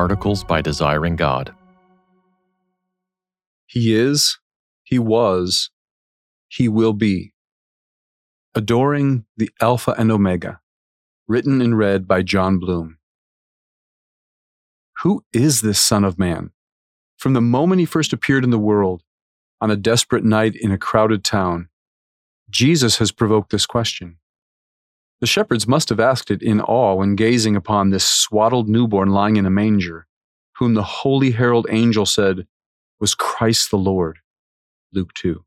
Articles by Desiring God. He is, He was, He will be. Adoring the Alpha and Omega, written and read by Jon Bloom. Who is this Son of Man? From the moment he first appeared in the world, on a desperate night in a crowded town, Jesus has provoked this question. The shepherds must have asked it in awe when gazing upon this swaddled newborn lying in a manger, whom the holy herald angel said was Christ the Lord. Luke 2.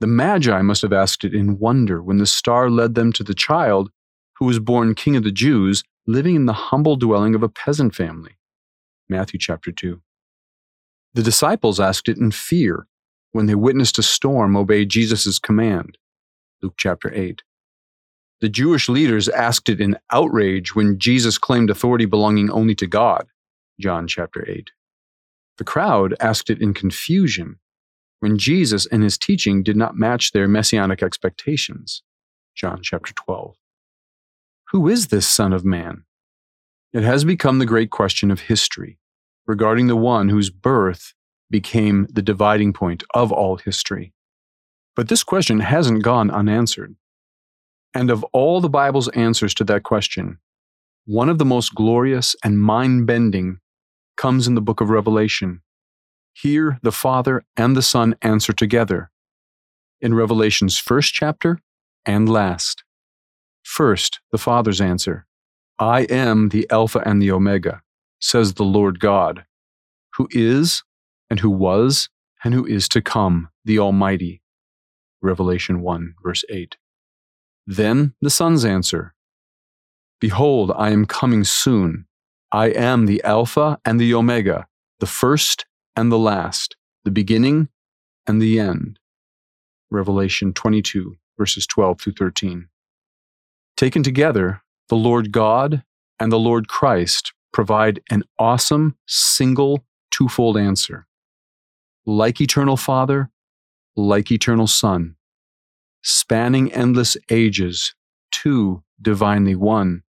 The Magi must have asked it in wonder when the star led them to the child who was born King of the Jews, living in the humble dwelling of a peasant family. Matthew chapter 2. The disciples asked it in fear when they witnessed a storm obey Jesus' command. Luke chapter 8. The Jewish leaders asked it in outrage when Jesus claimed authority belonging only to God. John chapter 8. The crowd asked it in confusion when Jesus and his teaching did not match their messianic expectations. John chapter 12. Who is this Son of Man? It has become the great question of history regarding the one whose birth became the dividing point of all history. But this question hasn't gone unanswered. And of all the Bible's answers to that question, one of the most glorious and mind bending comes in the book of Revelation. Here, the Father and the Son answer together in Revelation's first chapter and last. First, the Father's answer I am the Alpha and the Omega, says the Lord God, who is, and who was, and who is to come, the Almighty. Revelation 1, verse 8. Then the Son's answer Behold, I am coming soon. I am the Alpha and the Omega, the first and the last, the beginning and the end. Revelation 22, verses 12 through 13. Taken together, the Lord God and the Lord Christ provide an awesome, single, twofold answer. Like eternal Father, like eternal Son spanning endless ages, two divinely one,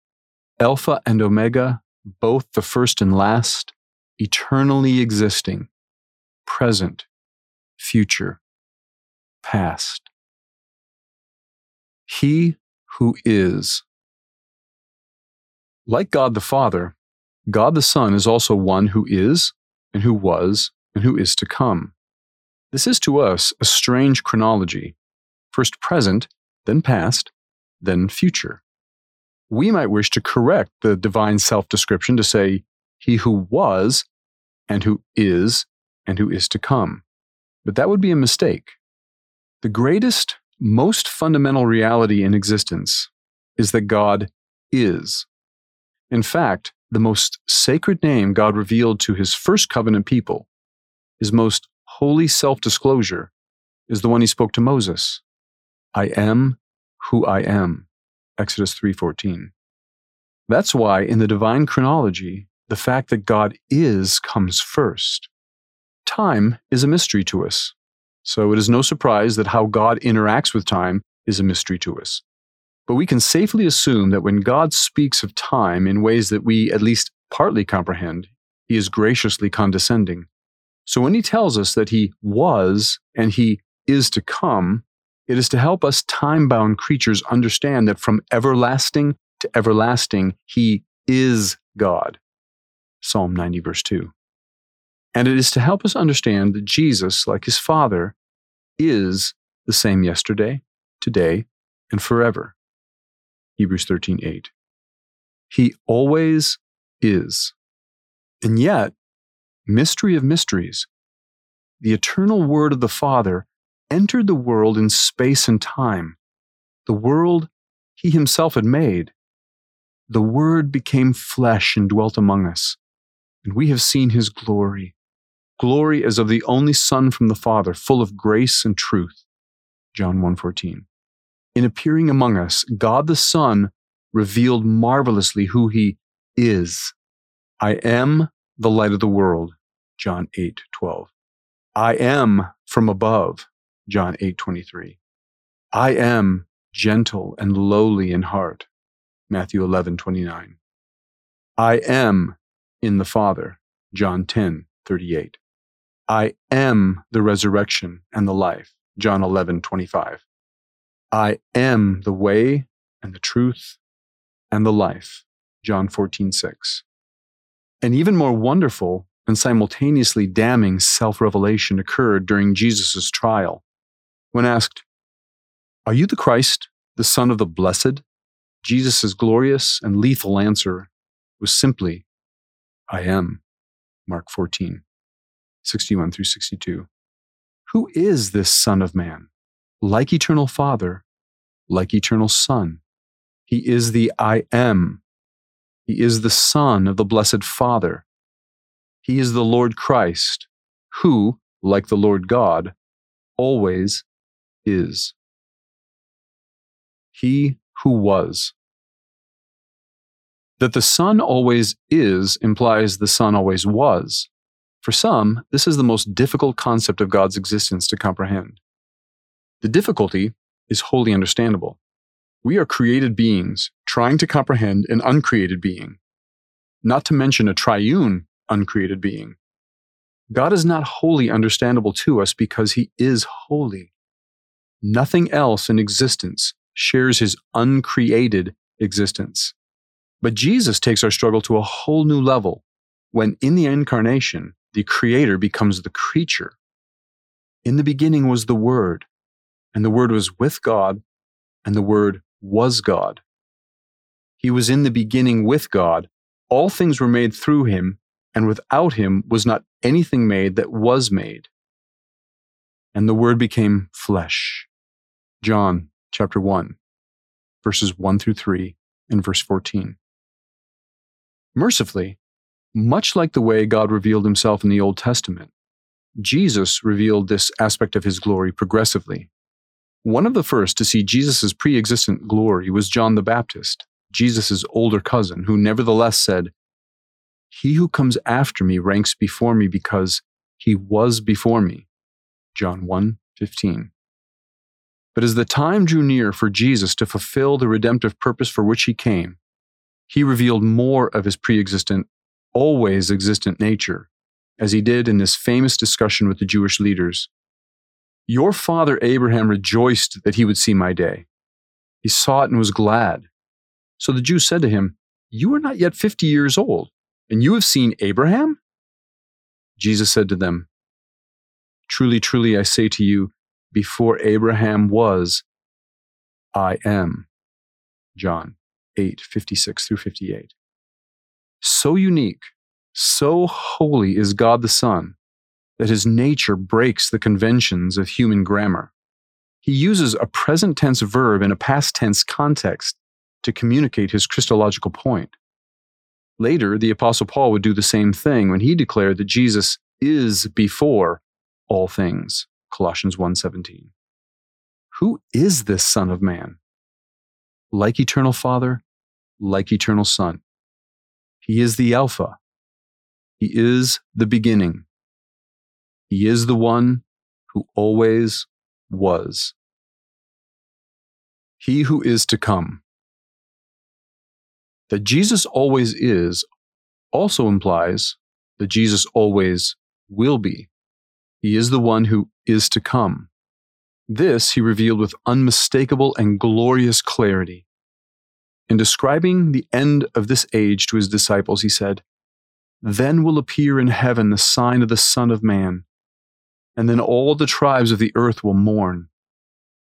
Alpha and Omega, both the first and last, eternally existing, present, future, past. He who is. Like God the Father, God the Son is also one who is, and who was, and who is to come. This is to us a strange chronology, first present, then past, then future. We might wish to correct the divine self description to say, He who was, and who is, and who is to come. But that would be a mistake. The greatest, most fundamental reality in existence is that God is. In fact, the most sacred name God revealed to his first covenant people, his most holy self disclosure, is the one he spoke to Moses I am who I am. Exodus 3:14. That's why in the divine chronology, the fact that God is comes first. Time is a mystery to us. So it is no surprise that how God interacts with time is a mystery to us. But we can safely assume that when God speaks of time in ways that we at least partly comprehend, he is graciously condescending. So when he tells us that he was and he is to come, it is to help us time bound creatures understand that from everlasting to everlasting, He is God. Psalm 90, verse 2. And it is to help us understand that Jesus, like His Father, is the same yesterday, today, and forever. Hebrews 13, 8. He always is. And yet, mystery of mysteries, the eternal Word of the Father entered the world in space and time, the world he himself had made. The Word became flesh and dwelt among us, and we have seen his glory, glory as of the only Son from the Father, full of grace and truth. John 1:14. In appearing among us, God the Son revealed marvelously who he is. I am the light of the world. John 8:12. I am from above. John 8:23. I am gentle and lowly in heart. Matthew 11:29. I am in the Father. John 10 38. I am the resurrection and the life. John 11 25. I am the way and the truth and the life. John 14 6. An even more wonderful and simultaneously damning self revelation occurred during Jesus' trial. When asked, Are you the Christ, the Son of the Blessed? Jesus' glorious and lethal answer was simply, I am. Mark 14, 61 through 62. Who is this Son of Man? Like eternal Father, like eternal Son. He is the I am. He is the Son of the Blessed Father. He is the Lord Christ, who, like the Lord God, always is. He who was. That the Son always is implies the Son always was. For some, this is the most difficult concept of God's existence to comprehend. The difficulty is wholly understandable. We are created beings trying to comprehend an uncreated being, not to mention a triune uncreated being. God is not wholly understandable to us because he is holy. Nothing else in existence shares his uncreated existence. But Jesus takes our struggle to a whole new level when, in the incarnation, the creator becomes the creature. In the beginning was the Word, and the Word was with God, and the Word was God. He was in the beginning with God. All things were made through him, and without him was not anything made that was made. And the Word became flesh. John chapter 1, verses 1 through 3, and verse 14. Mercifully, much like the way God revealed himself in the Old Testament, Jesus revealed this aspect of his glory progressively. One of the first to see Jesus' pre existent glory was John the Baptist, Jesus' older cousin, who nevertheless said, He who comes after me ranks before me because he was before me. John 1 15. But as the time drew near for Jesus to fulfill the redemptive purpose for which he came, he revealed more of his pre existent, always existent nature, as he did in this famous discussion with the Jewish leaders. Your father Abraham rejoiced that he would see my day. He saw it and was glad. So the Jews said to him, You are not yet fifty years old, and you have seen Abraham? Jesus said to them, Truly, truly, I say to you, before Abraham was, I am. John 8, 56 through 58. So unique, so holy is God the Son that his nature breaks the conventions of human grammar. He uses a present tense verb in a past tense context to communicate his Christological point. Later, the Apostle Paul would do the same thing when he declared that Jesus is before all things. Colossians 1:17. Who is this son of man? Like eternal father, like eternal son. He is the alpha. He is the beginning. He is the one who always was. He who is to come. That Jesus always is also implies that Jesus always will be. He is the one who is to come. This he revealed with unmistakable and glorious clarity. In describing the end of this age to his disciples, he said, Then will appear in heaven the sign of the Son of Man, and then all the tribes of the earth will mourn,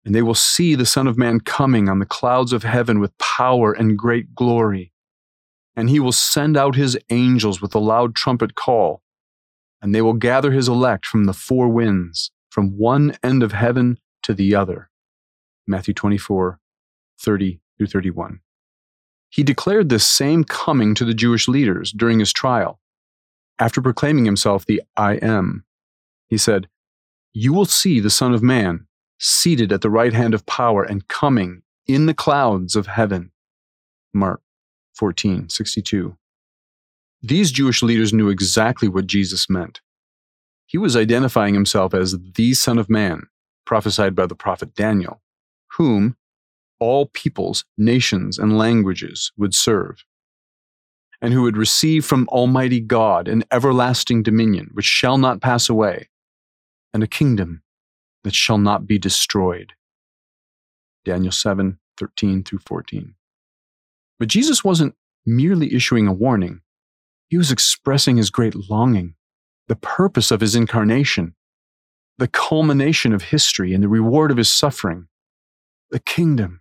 and they will see the Son of Man coming on the clouds of heaven with power and great glory. And he will send out his angels with a loud trumpet call and they will gather his elect from the four winds, from one end of heaven to the other. Matthew 24, 30 through 31. He declared this same coming to the Jewish leaders during his trial. After proclaiming himself the I am, he said, You will see the Son of Man seated at the right hand of power and coming in the clouds of heaven. Mark 14, 62. These Jewish leaders knew exactly what Jesus meant. He was identifying himself as the Son of Man, prophesied by the prophet Daniel, whom all peoples, nations, and languages would serve. and who would receive from Almighty God an everlasting dominion which shall not pass away, and a kingdom that shall not be destroyed. Daniel 7 13 through 14. But Jesus wasn't merely issuing a warning, he was expressing his great longing, the purpose of his incarnation, the culmination of history and the reward of his suffering, the kingdom,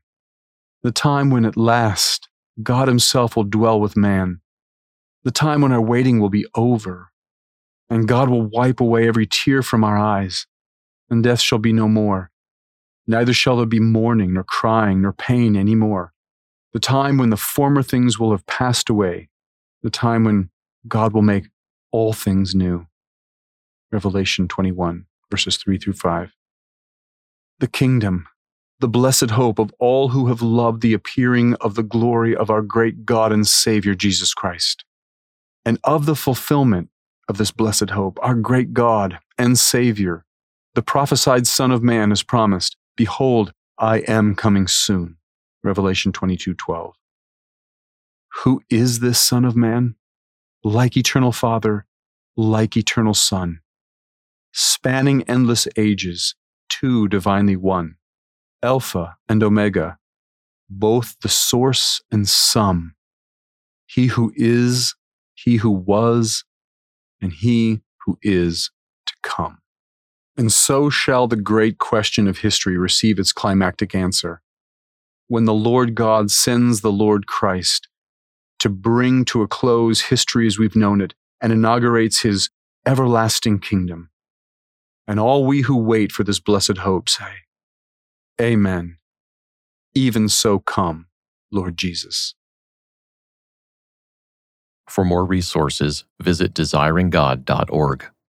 the time when at last God himself will dwell with man, the time when our waiting will be over, and God will wipe away every tear from our eyes, and death shall be no more. Neither shall there be mourning, nor crying, nor pain any more. The time when the former things will have passed away, the time when God will make all things new. Revelation 21, verses 3 through 5. The kingdom, the blessed hope of all who have loved the appearing of the glory of our great God and Savior Jesus Christ. And of the fulfillment of this blessed hope, our great God and Savior, the prophesied Son of Man has promised, Behold, I am coming soon. Revelation 22:12. Who is this Son of Man? Like eternal Father, like eternal Son, spanning endless ages, two divinely one, Alpha and Omega, both the source and sum, he who is, he who was, and he who is to come. And so shall the great question of history receive its climactic answer. When the Lord God sends the Lord Christ to bring to a close history as we've known it and inaugurates his everlasting kingdom. And all we who wait for this blessed hope say, Amen. Even so come, Lord Jesus. For more resources, visit desiringgod.org.